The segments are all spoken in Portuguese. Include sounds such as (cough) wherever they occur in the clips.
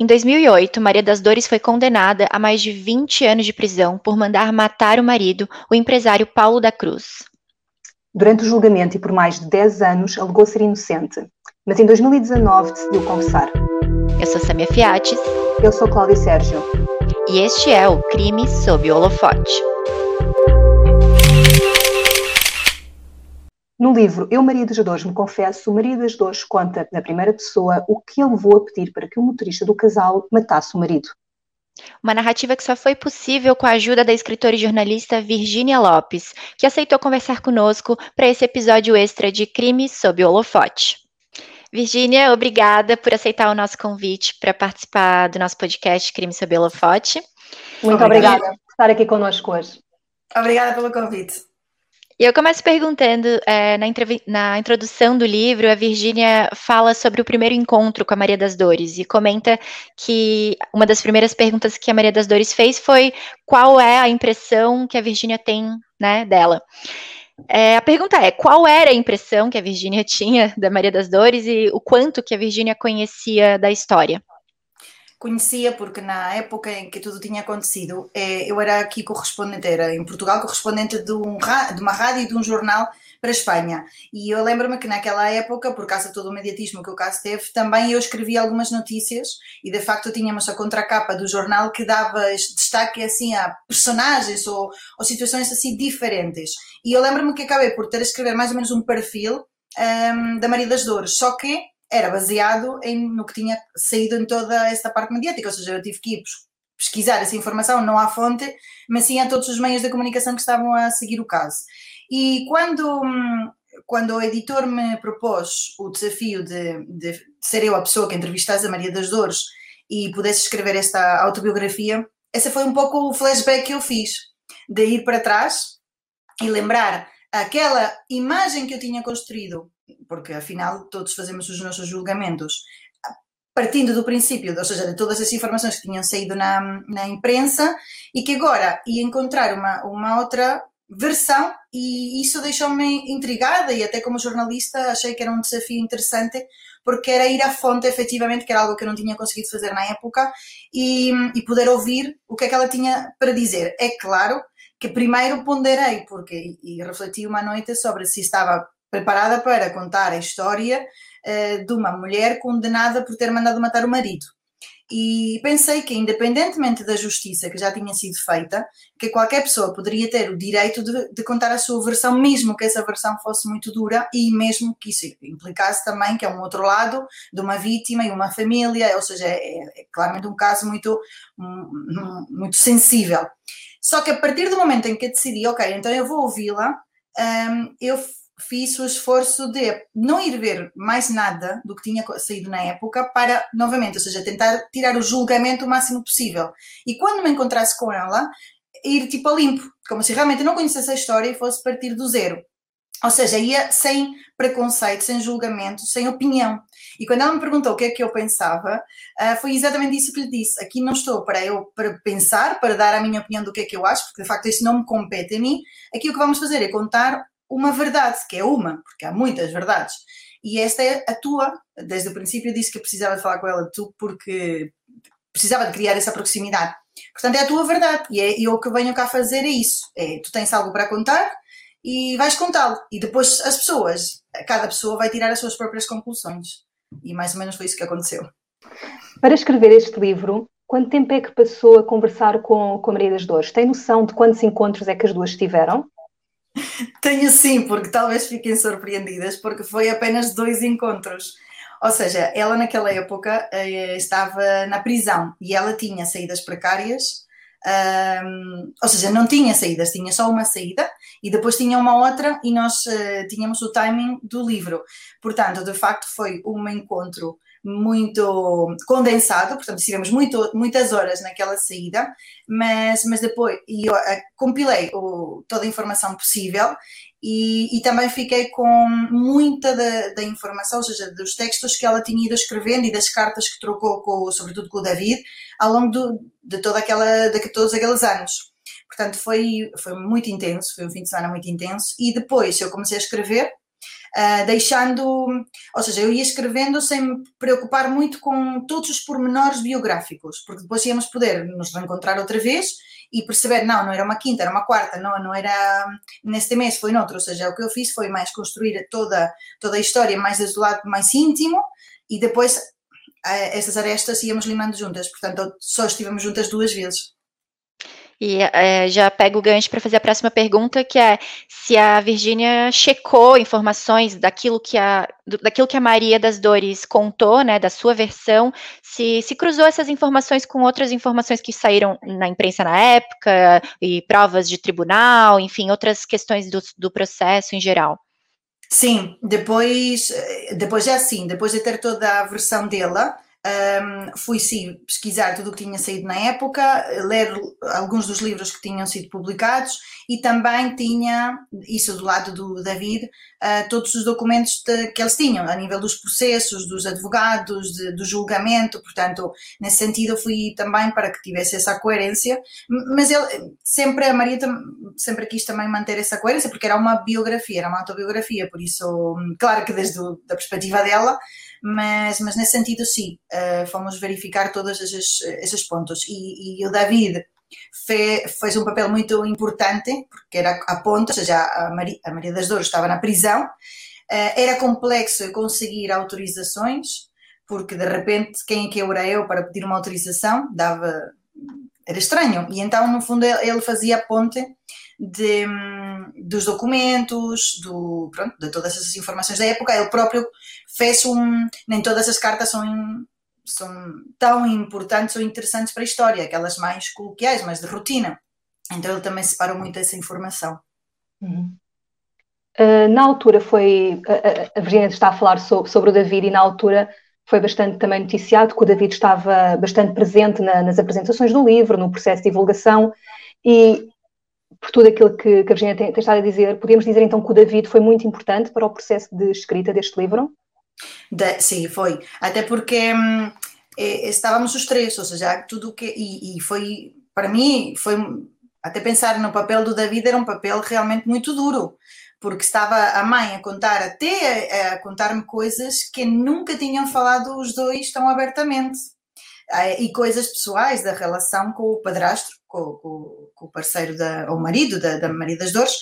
Em 2008, Maria das Dores foi condenada a mais de 20 anos de prisão por mandar matar o marido, o empresário Paulo da Cruz. Durante o julgamento e por mais de 10 anos, alegou ser inocente, mas em 2019 decidiu confessar. Eu sou Samia Fiates. Eu sou Cláudia Sérgio. E este é o Crime sob o Holofote. No livro Eu, Maria das Dores, me confesso, Maria das Dores conta, na primeira pessoa, o que ele levou a pedir para que o motorista do casal matasse o marido. Uma narrativa que só foi possível com a ajuda da escritora e jornalista Virginia Lopes, que aceitou conversar conosco para esse episódio extra de Crime sob o Holofote. Virginia, obrigada por aceitar o nosso convite para participar do nosso podcast Crime sob o Holofote. Muito obrigada. obrigada por estar aqui conosco hoje. Obrigada pelo convite. E eu começo perguntando, é, na, na, introdução do livro, a Virgínia fala sobre o primeiro encontro com a Maria das Dores e comenta que uma das primeiras perguntas que a Maria das Dores fez foi qual é a impressão que a Virgínia tem né, dela. É, a pergunta é, qual era a impressão que a Virgínia (laughs) tinha da Maria das Dores e o quanto que a Virgínia conhecia da história? Conhecia porque na época em que tudo tinha acontecido, eh, eu era aqui correspondente, era em Portugal correspondente de, um, de uma rádio e de um jornal para a Espanha. E eu lembro-me que naquela época, por causa de todo o mediatismo que o caso teve, também eu escrevi algumas notícias e de facto tínhamos a contracapa do jornal que dava destaque assim a personagens ou, ou situações assim diferentes. E eu lembro-me que acabei por ter a escrever mais ou menos um perfil um, da Maria das Dores, só que era baseado em, no que tinha saído em toda esta parte mediática, ou seja, eu tive que ir pesquisar essa informação, não à fonte, mas sim a todos os meios de comunicação que estavam a seguir o caso. E quando, quando o editor me propôs o desafio de, de ser eu a pessoa que entrevistasse a Maria das Dores e pudesse escrever esta autobiografia, esse foi um pouco o flashback que eu fiz, de ir para trás e lembrar aquela imagem que eu tinha construído porque afinal todos fazemos os nossos julgamentos partindo do princípio, ou seja, de todas as informações que tinham saído na, na imprensa e que agora ia encontrar uma, uma outra versão e isso deixou-me intrigada e até como jornalista achei que era um desafio interessante porque era ir à fonte efetivamente, que era algo que eu não tinha conseguido fazer na época e, e poder ouvir o que é que ela tinha para dizer. É claro que primeiro ponderei porque e refleti uma noite sobre se estava preparada para contar a história uh, de uma mulher condenada por ter mandado matar o marido. E pensei que, independentemente da justiça que já tinha sido feita, que qualquer pessoa poderia ter o direito de, de, contar a sua versão, mesmo que essa versão fosse muito dura e mesmo que isso implicasse também que é um outro lado de uma vítima e uma família, ou seja, é, é claramente um caso muito, muito sensível. Só que a partir do momento em que eu decidi, ok, então eu vou ouvi-la, um, eu fiz o esforço de não ir ver mais nada do que tinha saído na época para, novamente, ou seja, tentar tirar o julgamento o máximo possível. E quando me encontrasse com ela, ir tipo a limpo, como se realmente não conhecesse a história e fosse partir do zero. Ou seja, ia sem preconceito, sem julgamento, sem opinião. E quando ela me perguntou o que é que eu pensava, ah, foi exatamente isso que lhe disse. Aqui não estou para eu para pensar, para dar a minha opinião do que é que eu acho, porque de facto isso não me compete a mim. Aqui o que vamos fazer é contar uma verdade, que é uma, porque há muitas verdades. E esta é a tua. Desde o princípio disse que eu precisava de falar com ela tu porque precisava de criar essa proximidade. Portanto, é a tua verdade. E, é, e o que venho cá fazer é isso. É, tu tens algo para contar e vais contá-lo. E depois as pessoas, cada pessoa vai tirar as suas próprias conclusões. E mais ou menos foi isso que aconteceu. Para escrever este livro, quanto tempo é que passou a conversar com, com a Maria das Dores? Tem noção de quantos encontros é que as duas tiveram? Tenho sim, porque talvez fiquem surpreendidas, porque foi apenas dois encontros. Ou seja, ela naquela época eh, estava na prisão e ela tinha saídas precárias, um, ou seja, não tinha saídas, tinha só uma saída e depois tinha uma outra e nós uh, tínhamos o timing do livro. Portanto, de facto, foi um encontro muito condensado, portanto tivemos muito, muitas horas naquela saída, mas, mas depois eu, uh, compilei o, toda a informação possível e, e também fiquei com muita da, da, informação, ou seja, dos textos que ela tinha ido escrevendo e das cartas que trocou, com, sobretudo com o David, ao longo do, de, toda aquela, de todos aqueles anos. Portanto, foi, foi muito intenso, foi um fim de semana muito intenso. E depois eu comecei a escrever uh, deixando, ou seja, eu ia escrevendo sem me preocupar muito com todos os pormenores biográficos, porque depois íamos poder nos reencontrar outra vez e perceber, não, não era uma quinta, era uma quarta, não, não era neste mês, foi noutro, ou seja, o que eu fiz foi mais construir toda, toda a história mais desde o lado mais íntimo e depois uh, essas arestas íamos limando juntas, portanto só estivemos juntas duas vezes. E é, já pego o gancho para fazer a próxima pergunta, que é se a Virgínia checou informações daquilo que a, daquilo que a Maria das Dores contou, né, da sua versão, se, se cruzou essas informações com outras informações que saíram na imprensa na época, e provas de tribunal, enfim, outras questões do, do processo em geral. Sim, depois, eh, depois é assim, depois de ter toda a versão dela, um, fui sim pesquisar tudo o que tinha saído na época, ler alguns dos livros que tinham sido publicados e também tinha, isso do lado do David, uh, todos os documentos de, que eles tinham, a nível dos processos, dos advogados, de, do julgamento, portanto, nesse sentido eu fui também para que tivesse essa coerência, mas ele, sempre a Maria sempre quis também manter essa coerência, porque era uma biografia, era uma autobiografia, por isso, claro que desde a da perspectiva dela, mas, mas nesse sentido, sim, uh, fomos verificar todos esses, esses pontos. E, e o David fe, fez um papel muito importante, porque era a ponta, ou seja, a Maria, a Maria das Dores estava na prisão, uh, era complexo conseguir autorizações, porque de repente, quem é que era eu para pedir uma autorização? Dava. Era estranho. E então, no fundo, ele fazia a ponte de, dos documentos, do, pronto, de todas essas informações da época. Ele próprio fez um. Nem todas as cartas são, são tão importantes ou interessantes para a história, aquelas mais coloquiais, mais de rotina. Então ele também separou muito essa informação. Uhum. Uh, na altura foi. A, a Virginia está a falar sobre, sobre o David e na altura foi bastante também noticiado que o David estava bastante presente na, nas apresentações do livro, no processo de divulgação e por tudo aquilo que, que a Virginia tem, tem, estado a dizer, podemos dizer então que o David foi muito importante para o processo de escrita deste livro? De, foi. Até porque hum, estávamos os três, ou seja, tudo que. E, e, foi, para mim, foi. Até pensar no papel do David era um papel realmente muito duro, porque estava a mãe a contar, até a, a contar-me coisas que nunca tinham falado os dois tão abertamente. E coisas pessoais da relação com o padrastro, com, com, com o parceiro, da, ou marido da, da Maria das Dores,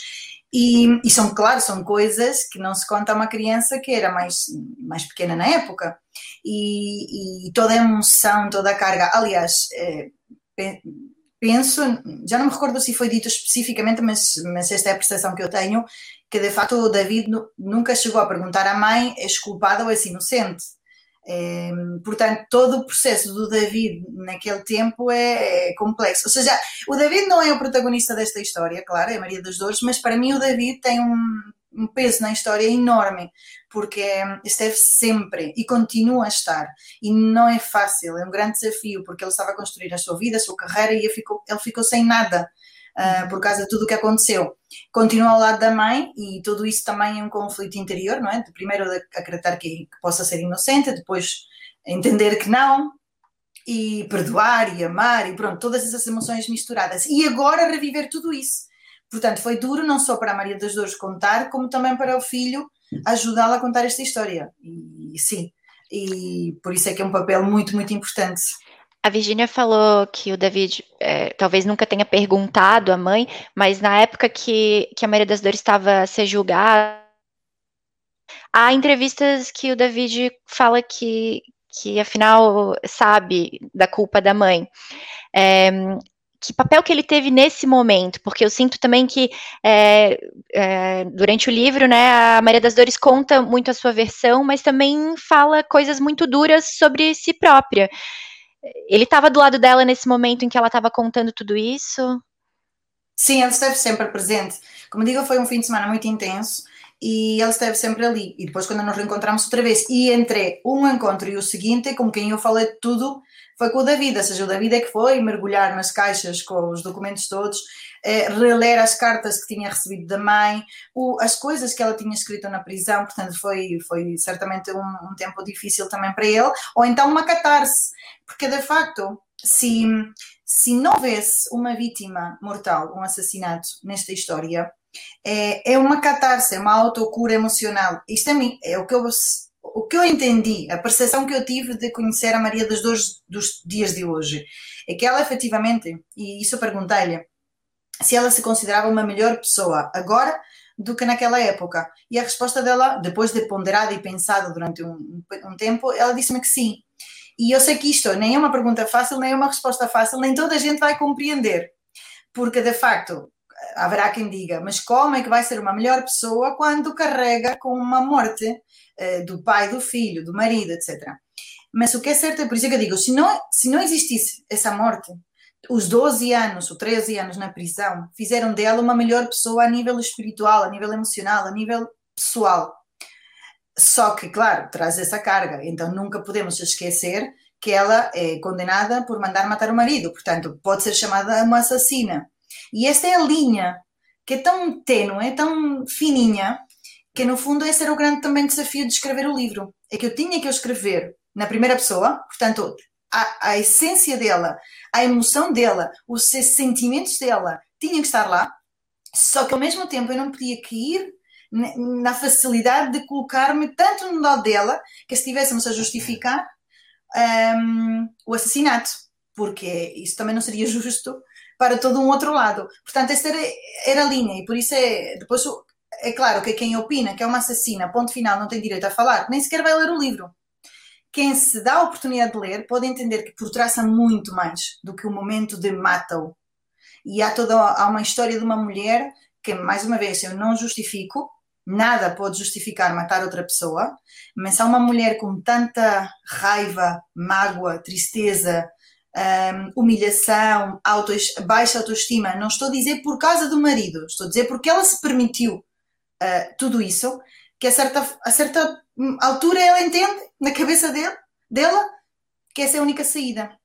e, e, são, claro, são coisas que não se conta a uma criança que era mais, mais pequena na época. E, e toda a emoção, toda a carga. Aliás, é, penso, já não me recordo se foi dito especificamente, mas, mas esta é a percepção que eu tenho, que de facto o David nunca chegou a perguntar à mãe és culpada ou és inocente. É, portanto, todo o processo do David naquele tempo é, é, complexo. Ou seja, o David não é o protagonista desta história, claro, é Maria das Dores, mas para mim o David tem um, um peso na história enorme, porque esteve sempre e continua a estar. E não é fácil, é um grande desafio, porque ele estava a construir a sua vida, a sua carreira e ele ficou, ele ficou sem nada uh, por causa de tudo o que aconteceu. Continua ao lado da mãe e tudo isso também é um conflito interior, não é? De primeiro acreditar que, que possa ser inocente, depois entender que não, e perdoar e amar e pronto, todas essas emoções misturadas. E agora reviver tudo isso. Portanto, foi duro não só para a Maria das Dores contar, como também para o filho ajudá-la a contar esta história. E sim, e por isso é que é um papel muito, muito importante. A Virginia falou que o David é, talvez nunca tenha perguntado à mãe, mas na época que, que a Maria das Dores estava a ser julgada, há entrevistas que o David fala que, que afinal sabe da culpa da mãe. É, que papel que ele teve nesse momento? Porque eu sinto também que é, é, durante o livro, né, a Maria das Dores conta muito a sua versão, mas também fala coisas muito duras sobre si própria. Ele estava do lado dela nesse momento em que ela estava contando tudo isso? Sim, ele esteve sempre presente. Como digo, foi um fim de semana muito intenso e ele esteve sempre ali. E depois, quando nos reencontramos outra vez, e entre um encontro e o seguinte, com quem eu falei de tudo, foi com o David. Ou seja, o David é que foi mergulhar nas caixas com os documentos todos, reler as cartas que tinha recebido da mãe, o, as coisas que ela tinha escrito na prisão. Portanto, foi, foi certamente um, um tempo difícil também para ele. Ou então uma catarse porque, de facto, se, se não houvesse uma vítima mortal, um assassinato nesta história, é, é uma catarse, é uma autocura emocional. Isto é, é o que eu o que eu entendi, a percepção que eu tive de conhecer a Maria das Dores dos dias de hoje, é que ela efetivamente, e isso perguntei-lhe, se ela se considerava uma melhor pessoa agora do que naquela época. E a resposta dela, depois de ponderada e pensada durante um, um tempo, ela disse-me que sim. E eu sei que isto nem é uma pergunta fácil, nem é uma resposta fácil, nem toda a gente vai compreender. Porque, de facto, haverá quem diga, mas como é que vai ser uma melhor pessoa quando carrega com uma morte eh, do pai, do filho, do marido, etc. Mas o que é certo é por isso que eu digo, se não, se não existisse essa morte, os 12 anos, ou 13 anos na prisão, fizeram dela uma melhor pessoa a nível espiritual, a nível emocional, a nível pessoal. Só que, claro, traz essa carga, então nunca podemos esquecer que ela é condenada por mandar matar o marido, portanto, pode ser chamada uma assassina. E esta é a linha que é tão tênue, tão fininha, que no fundo esse era o grande também desafio de escrever o livro. É que eu tinha que escrever na primeira pessoa, portanto, a, a essência dela, a emoção dela, os sentimentos dela tinham que estar lá, só que ao mesmo tempo eu não podia cair na facilidade de colocar-me tanto no lado dela que estivéssemos a justificar um, o assassinato, porque isso também não seria (laughs) justo para todo um outro lado. Portanto, esta era, era a linha, e por isso é. Depois, é claro que quem opina que é uma assassina, ponto final, não tem direito a falar, nem sequer vai ler o livro quem se dá a oportunidade de ler pode entender que por trás há muito mais do que o momento de mata-o. E há toda há uma história de uma mulher que, mais uma vez, eu não justifico, nada pode justificar matar outra pessoa, mas há uma mulher com tanta raiva, mágoa, tristeza, um, humilhação, auto, baixa autoestima, não estou a dizer por causa do marido, estou a dizer porque ela se permitiu uh, tudo isso, que a certa, a certa altura ela entende, na cabeça dele, dela, que essa é a única saída.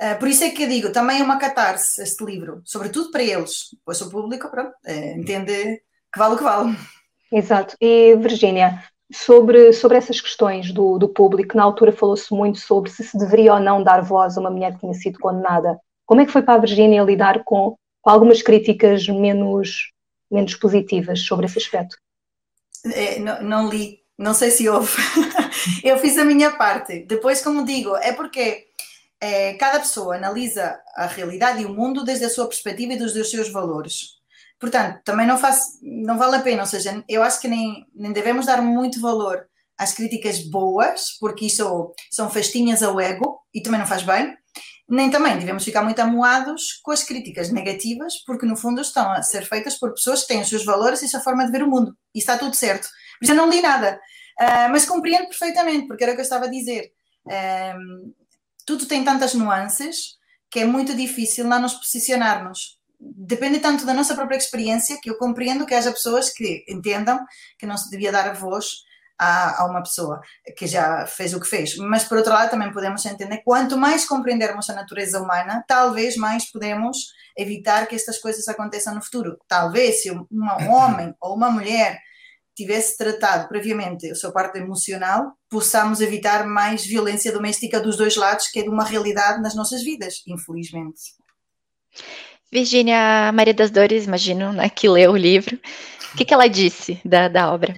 Uh, por isso é que eu digo, também é uma catarse este livro, sobretudo para eles, pois o público pronto, uh, entende que vale o que vale. Exato. E Virgínia, sobre, sobre essas questões do, do público, na altura falou-se muito sobre se se deveria ou não dar voz a uma mulher que tinha sido condenada. Como é que foi para a Virgínia lidar com, com algumas críticas menos, menos positivas sobre esse aspecto? É, não, não, li, não sei se houve. (laughs) eu fiz a minha parte. Depois, como digo, é porque é, cada pessoa analisa a realidade e o mundo desde a sua perspectiva e dos, dos seus valores. Portanto, também não, faz, não vale a pena, ou seja, eu acho que nem, nem devemos dar muito valor às críticas boas, porque isso são festinhas ao ego e também não faz bem, nem também devemos ficar muito amuados com as críticas negativas, porque no fundo estão a ser feitas por pessoas que têm os seus valores e a sua forma de ver o mundo. E está tudo certo. Por isso eu não li nada. Uh, mas compreendo perfeitamente, porque era o que eu estava a dizer. Uh, tudo tem tantas nuances que é muito difícil lá nos posicionarmos. Depende tanto da nossa própria experiência que eu compreendo que haja pessoas que entendam que não se devia dar a voz a, a, uma pessoa que já fez o que fez. Mas, por outro lado, também podemos entender quanto mais compreendermos a natureza humana, talvez mais podemos evitar que estas coisas aconteçam no futuro. Talvez se um homem (coughs) ou uma mulher tivesse tratado previamente a sua parte emocional, possamos evitar mais violência doméstica dos dois lados, que é de uma realidade nas nossas vidas, infelizmente. Virginia Maria das Dores, imagino, né, que leu o livro. O que, que ela disse da, da obra?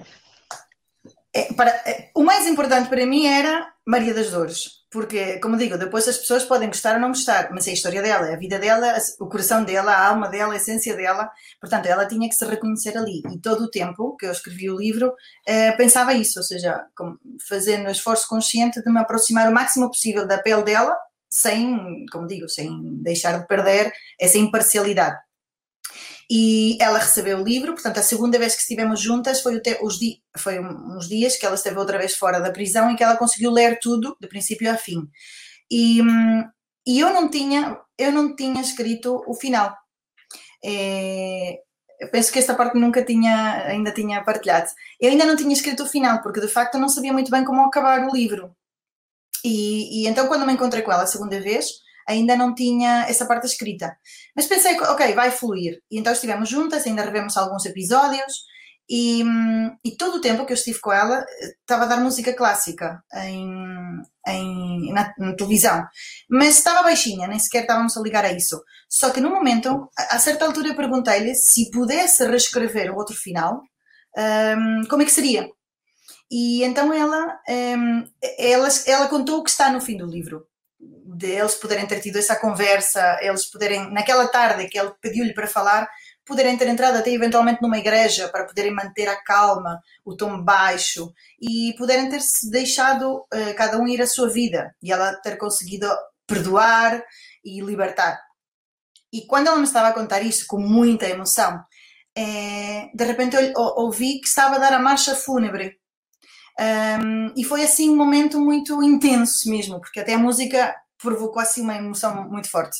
É, para, é, o mais importante para mim era Maria das Dores, porque, como digo, depois as pessoas podem gostar ou não gostar, mas é a história dela, é a vida dela, o coração dela, a alma dela, a essência dela, portanto, ela tinha que se reconhecer ali. E todo o tempo que eu escrevi o livro, eh, pensava isso, ou seja, fazendo o esforço consciente de me aproximar o máximo possível da pele dela, sem, como digo, sem deixar de perder essa imparcialidade. E ela recebeu o livro, portanto, a segunda vez que estivemos juntas foi, os di foi uns dias que ela esteve outra vez fora da prisão e que ela conseguiu ler tudo, de princípio a fim. E, e eu não tinha, eu não tinha escrito o final. É, eu penso que esta parte nunca tinha, ainda tinha partilhado. Eu ainda não tinha escrito o final, porque de facto eu não sabia muito bem como acabar o livro. E, e então, quando me encontrei com ela a segunda vez, ainda não tinha essa parte escrita. Mas pensei, ok, vai fluir. E então estivemos juntas, ainda revemos alguns episódios E, e, todo o tempo que eu estive com ela, estava a dar música clássica em, em, na, na, televisão. Mas estava baixinha, nem sequer estávamos a ligar a isso. Só que no momento, a, a certa altura, eu perguntei-lhe se pudesse reescrever o outro final, um, como é que seria? E então ela, um, ela, ela contou o que está no fim do livro. De eles poderem ter tido essa conversa, eles poderem, naquela tarde que ele pediu-lhe para falar, poderem ter entrado até eventualmente numa igreja para poderem manter a calma, o tom baixo e poderem ter se deixado uh, cada um ir a sua vida e ela ter conseguido perdoar e libertar. E quando ela me estava a contar isso com muita emoção, é, de repente eu ouvi que estava a dar a marcha fúnebre. Um, e foi assim um momento muito intenso mesmo, porque até a música provocou assim uma emoção muito forte.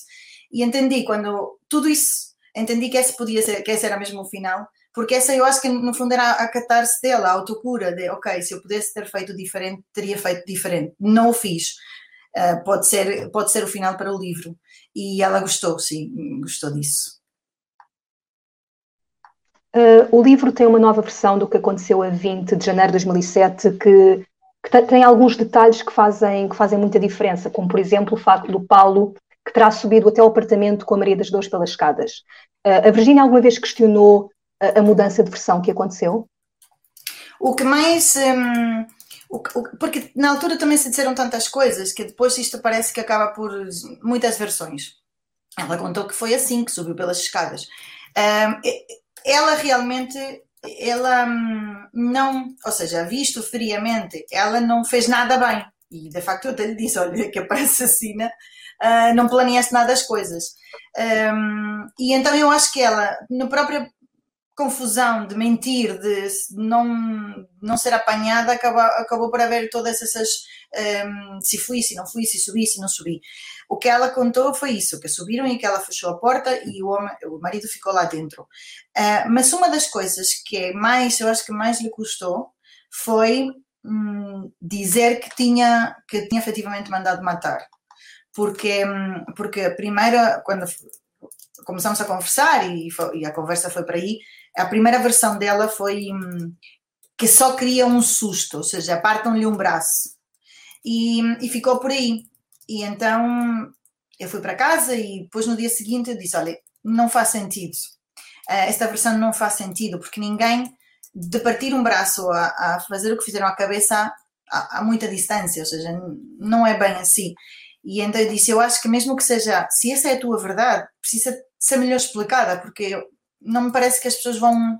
E entendi quando tudo isso entendi que esse podia ser, que esse era mesmo o final, porque essa eu acho que no fundo era a catarse dela, a autocura de, ok, se eu pudesse ter feito diferente, teria feito diferente. Não o fiz. Uh, pode, ser, pode ser o final para o livro. E ela gostou, sim, gostou disso. Uh, o livro tem uma nova versão do que aconteceu a 20 de janeiro de 2007, que, que tem alguns detalhes que fazem, que fazem muita diferença, como por exemplo o facto do Paulo que terá subido até o apartamento com a Maria das Dores pelas escadas. Uh, a Virginia alguma vez questionou a, a, mudança de versão que aconteceu? O que mais. Um, o, o, porque na altura também se disseram tantas coisas que depois isto parece que acaba por muitas versões. Ela contou que foi assim que subiu pelas escadas. Um, ela realmente ela hum, não, ou seja, visto friamente, ela não fez nada bem. E de facto eu até lhe disse: (laughs) olha, que a assassina uh, não planeaste nada as coisas. Um, e então eu acho que ela, na própria confusão de mentir, de não, não ser apanhada, acabou, acabou por haver todas essas um, se fui, se não fui, se subi, se não subi. O que ela contou foi isso, que subiram e que ela fechou a porta e o, homem, o marido ficou lá dentro. Uh, mas uma das coisas que mais, eu acho que mais lhe custou foi hum, dizer que tinha, que tinha efetivamente mandado matar porque, porque a primeira, quando começamos a conversar e, e, a conversa foi para aí, a primeira versão dela foi hum, que só queria um susto, ou seja, partam-lhe um braço. E, e ficou por aí. E então eu fui para casa e depois no dia seguinte eu disse: Olha, não faz sentido. Eh, esta versão não faz sentido, porque ninguém, de partir um braço a, a fazer o que fizeram à cabeça, há, há muita distância, ou seja, não é bem assim. E então eu disse: Eu acho que, mesmo que seja, se essa é a tua verdade, precisa ser melhor explicada, porque não me parece que as pessoas vão,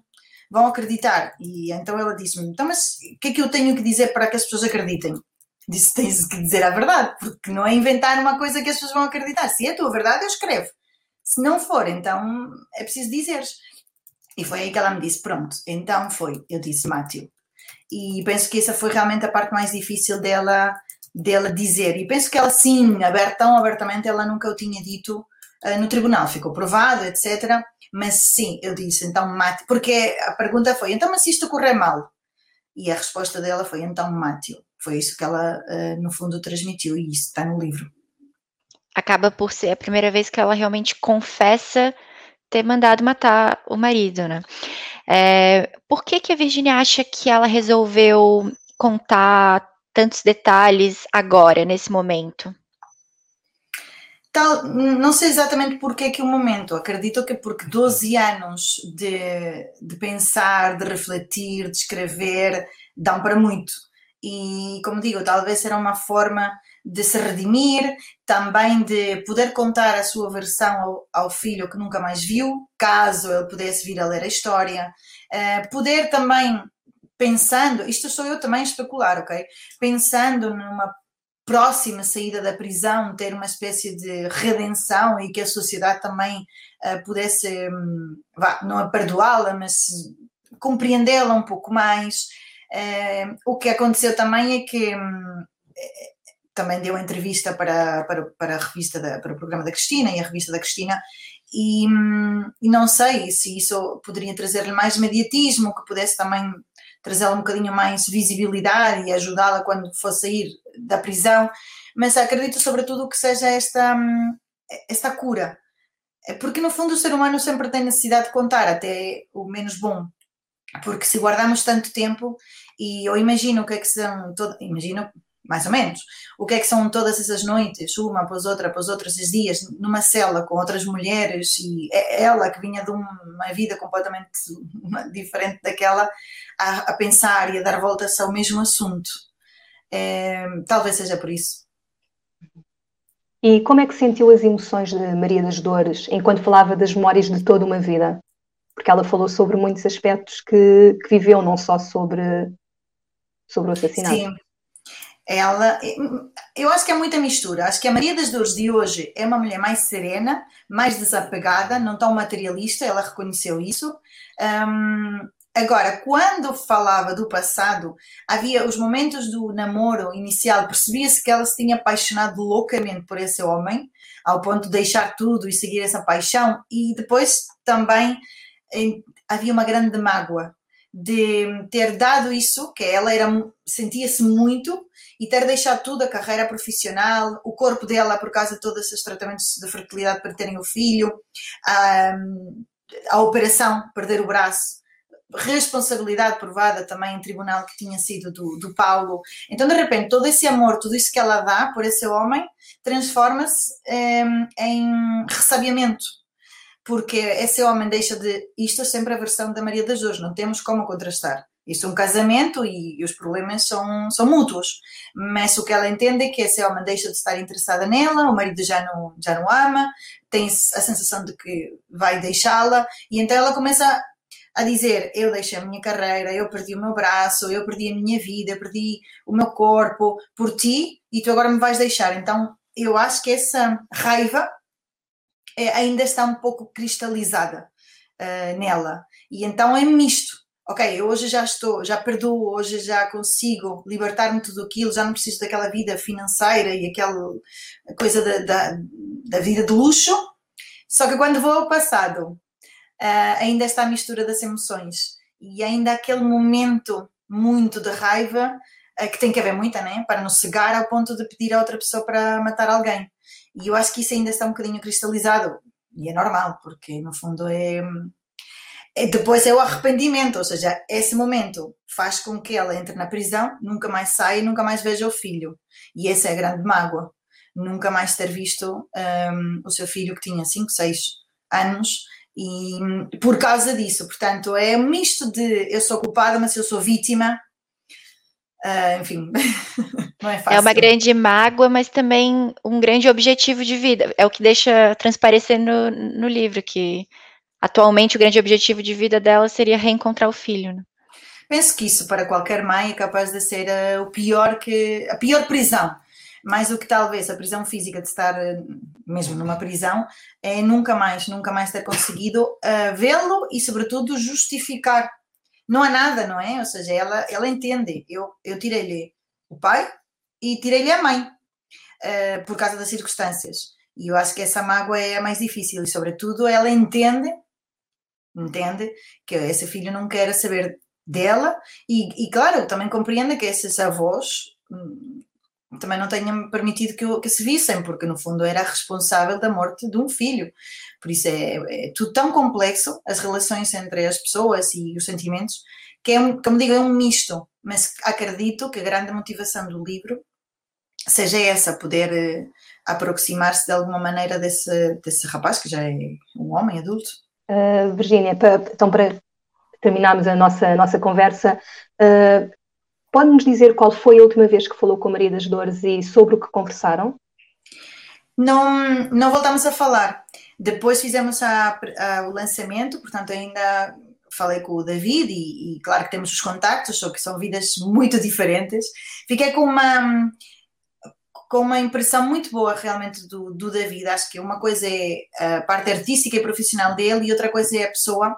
vão acreditar. E então ela disse-me: Então, mas o que é que eu tenho que dizer para que as pessoas acreditem? Disse: Tens que dizer a verdade, porque não é inventar uma coisa que as pessoas vão acreditar. Se é a tua verdade, eu escrevo. Se não for, então é preciso dizeres. E foi aí que ela me disse: Pronto, então foi. Eu disse: Mátio. E penso que essa foi realmente a parte mais difícil dela dela dizer, e penso que ela sim, aberta, tão abertamente, ela nunca o tinha dito uh, no tribunal, ficou provado, etc. Mas sim, eu disse, então mate, porque a pergunta foi, então mas se isto correr mal? E a resposta dela foi, então mate-o. Foi isso que ela, uh, no fundo, transmitiu, e isso está no livro. Acaba por ser a primeira vez que ela realmente confessa ter mandado matar o marido, né? É, por que, que a Virginia acha que ela resolveu contar tantos detalhes agora, nesse momento? Tal, não sei exatamente porque é que o momento, acredito que porque 12 anos de, de pensar, de refletir, de escrever, dão para muito. E, como digo, talvez era uma forma de se redimir, também de poder contar a sua versão ao, ao, filho que nunca mais viu, caso ele pudesse vir a ler a história, uh, poder também pensando, isto sou eu também a especular, ok? Pensando numa próxima saída da prisão, ter uma espécie de redenção e que a sociedade também uh, pudesse, um, vá, não a perdoá-la, mas compreendê-la um pouco mais. Uh, o que aconteceu também é que um, também deu entrevista para, para, para a revista, da, para o programa da Cristina e a revista da Cristina e, hum, e não sei se isso poderia trazer-lhe mais mediatismo, que pudesse também trazê-la um bocadinho mais visibilidade e ajudá-la quando for sair da prisão, mas acredito sobretudo que seja esta, hum, esta cura, é porque no fundo o ser humano sempre tem necessidade de contar, até o menos bom. porque se guardamos tanto tempo, e eu imagino o que é que são, todo, imagino mais ou menos, o que é que são todas essas noites, uma após outra, após outras, esses dias, numa cela com outras mulheres, e é ela que vinha de uma vida completamente (laughs) diferente daquela, a, a pensar e a dar voltas ao mesmo assunto. É, talvez seja por isso. E como é que sentiu as emoções de Maria das Dores enquanto falava das memórias de toda uma vida? Porque ela falou sobre muitos aspectos que, que viveu, não só sobre, sobre o assassinato. Sim. Ela, eu acho que é muita mistura. Acho que a Maria das Dores de hoje é uma mulher mais serena, mais desapegada, não tão materialista, ela reconheceu isso. Um, Agora, quando falava do passado, havia os momentos do namoro inicial, percebia-se que ela se tinha apaixonado loucamente por esse homem, ao ponto de deixar tudo e seguir essa paixão, e depois também havia uma grande mágoa de ter dado isso, que ela era sentia-se muito e ter deixado tudo, a carreira profissional, o corpo dela por causa de todos esses tratamentos de fertilidade para terem o filho, a, a operação, perder o braço, responsabilidade provada também em tribunal que tinha sido do, do Paulo. Então, de repente, todo esse amor, tudo isso que ela dá por esse homem, transforma-se um, em ressabiamento. Porque esse homem deixa de. Isto é sempre a versão da Maria das Dores, não temos como contrastar. Isto é um casamento e, e os problemas são, são mútuos. Mas o que ela entende é que esse homem deixa de estar interessada nela, o marido já não, já não ama, tem a sensação de que vai deixá-la, e então ela começa a dizer eu deixei a minha carreira, eu perdi o meu braço, eu perdi a minha vida, perdi o meu corpo por ti e tu agora me vais deixar. Então eu acho que essa raiva é, ainda está um pouco cristalizada uh, nela. E então é misto. Ok, hoje já estou, já perdoo, hoje já consigo libertar-me de tudo aquilo, já não preciso daquela vida financeira e aquela coisa da, da, da vida de luxo. Só que quando vou ao passado uh, ainda está a mistura das emoções e ainda aquele momento muito de raiva, uh, que tem que haver muita, né? Para não cegar ao ponto de pedir a outra pessoa para matar alguém. E eu acho que isso ainda está um bocadinho cristalizado. E é normal, porque no fundo é, é depois é o arrependimento, ou seja, esse momento faz com que ela entre na prisão, nunca mais saia, nunca mais veja o filho. E essa é a grande mágoa. Nunca mais ter visto um, o seu filho que tinha 5, 6 anos e por causa disso, portanto, é um misto de eu sou culpada, mas eu sou vítima. Uh, enfim, (laughs) não é fácil. É uma grande mágoa, mas também um grande objetivo de vida. É o que deixa transparecer no, no livro, que atualmente o grande objetivo de vida dela seria reencontrar o filho. Né? Penso que isso para qualquer mãe é capaz de ser uh, o pior que a pior prisão mais do que talvez a prisão física de estar eh, mesmo numa prisão, é nunca mais, nunca mais ter conseguido uh, vê-lo e, sobretudo, justificar. Não há nada, não é? Ou seja, ela, ela entende. Eu, eu tirei-lhe o pai e tirei-lhe a mãe, uh, por causa das circunstâncias. E eu acho que essa mágoa é a mais difícil e, sobretudo, ela entende, entende que esse filho não quer saber dela e, e claro, também compreende que esses avós hum, também não tenham permitido que, que se vissem, porque no fundo era responsável da morte de um filho. Por isso é, é tudo tão complexo, as relações entre as pessoas e os sentimentos, que é, um, como digo, é um misto. Mas acredito que a grande motivação do livro seja essa, poder eh, aproximar-se de alguma maneira desse, desse rapaz, que já é um homem adulto. Uh, Virgínia, então para terminarmos a nossa, a nossa conversa, uh, Pode-nos dizer qual foi a última vez que falou com a Maria das Dores e sobre o que conversaram? Não, não voltamos a falar. Depois fizemos a, a, o lançamento, portanto, ainda falei com o David e, e, claro que temos os contactos, só que são vidas muito diferentes. Fiquei com uma com uma impressão muito boa realmente do, do David. Acho que uma coisa é a parte artística e profissional dele e outra coisa é a pessoa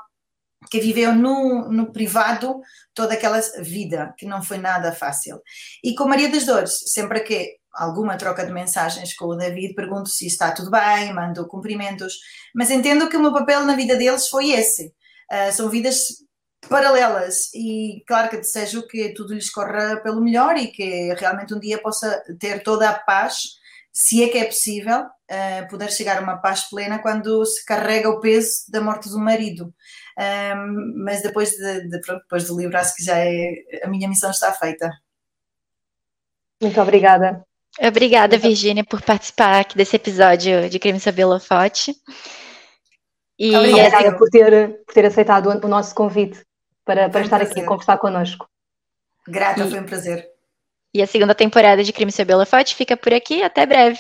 que viveu no, no privado toda aquela vida, que não foi nada fácil. E com Maria das Dores, sempre que alguma troca de mensagens com o David, pergunto se está tudo bem, mando cumprimentos, mas entendo que o meu papel na vida deles foi esse. Uh, são vidas paralelas e claro que desejo que tudo lhes corra pelo melhor e que realmente um dia possa ter toda a paz se é que é possível uh, poder chegar a uma paz plena quando se carrega o peso da morte do marido. Um, mas depois, de, de, pronto, depois do livro, acho que já é, a minha missão está feita. Muito obrigada. Obrigada, Virgínia, por participar aqui desse episódio de Crime Sob Holofote. E obrigada por ter, por ter aceitado o nosso convite para, para estar aqui a conversar connosco. Grata, e, foi um prazer. E a segunda temporada de Crime Sob Holofote fica por aqui. Até breve.